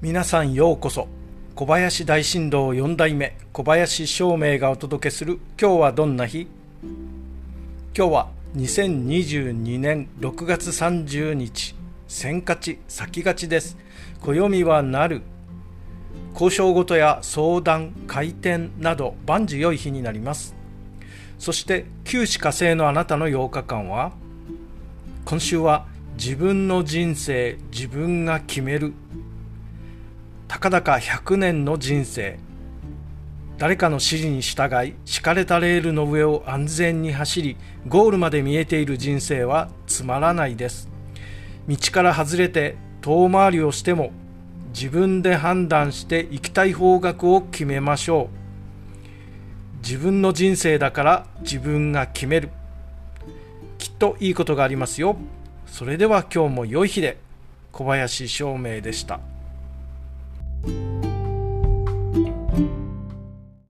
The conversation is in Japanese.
皆さんようこそ。小林大震動4代目小林照明がお届けする今日はどんな日？今日は2022年6月30日先勝ち先勝ちです。暦はなる。交渉事や相談開店など万事良い日になります。そして九死火星のあなたの8日間は今週は自分の人生自分が決めるたかだか100年の人生。誰かの指示に従い敷かれたレールの上を安全に走りゴールまで見えている人生はつまらないです。道から外れて遠回りをしても自分で判断して行きたい方角を決めましょう。自分の人生だから自分が決める。きっといいことがありますよ。それでは今日も良い日で小林照明でした。Thank you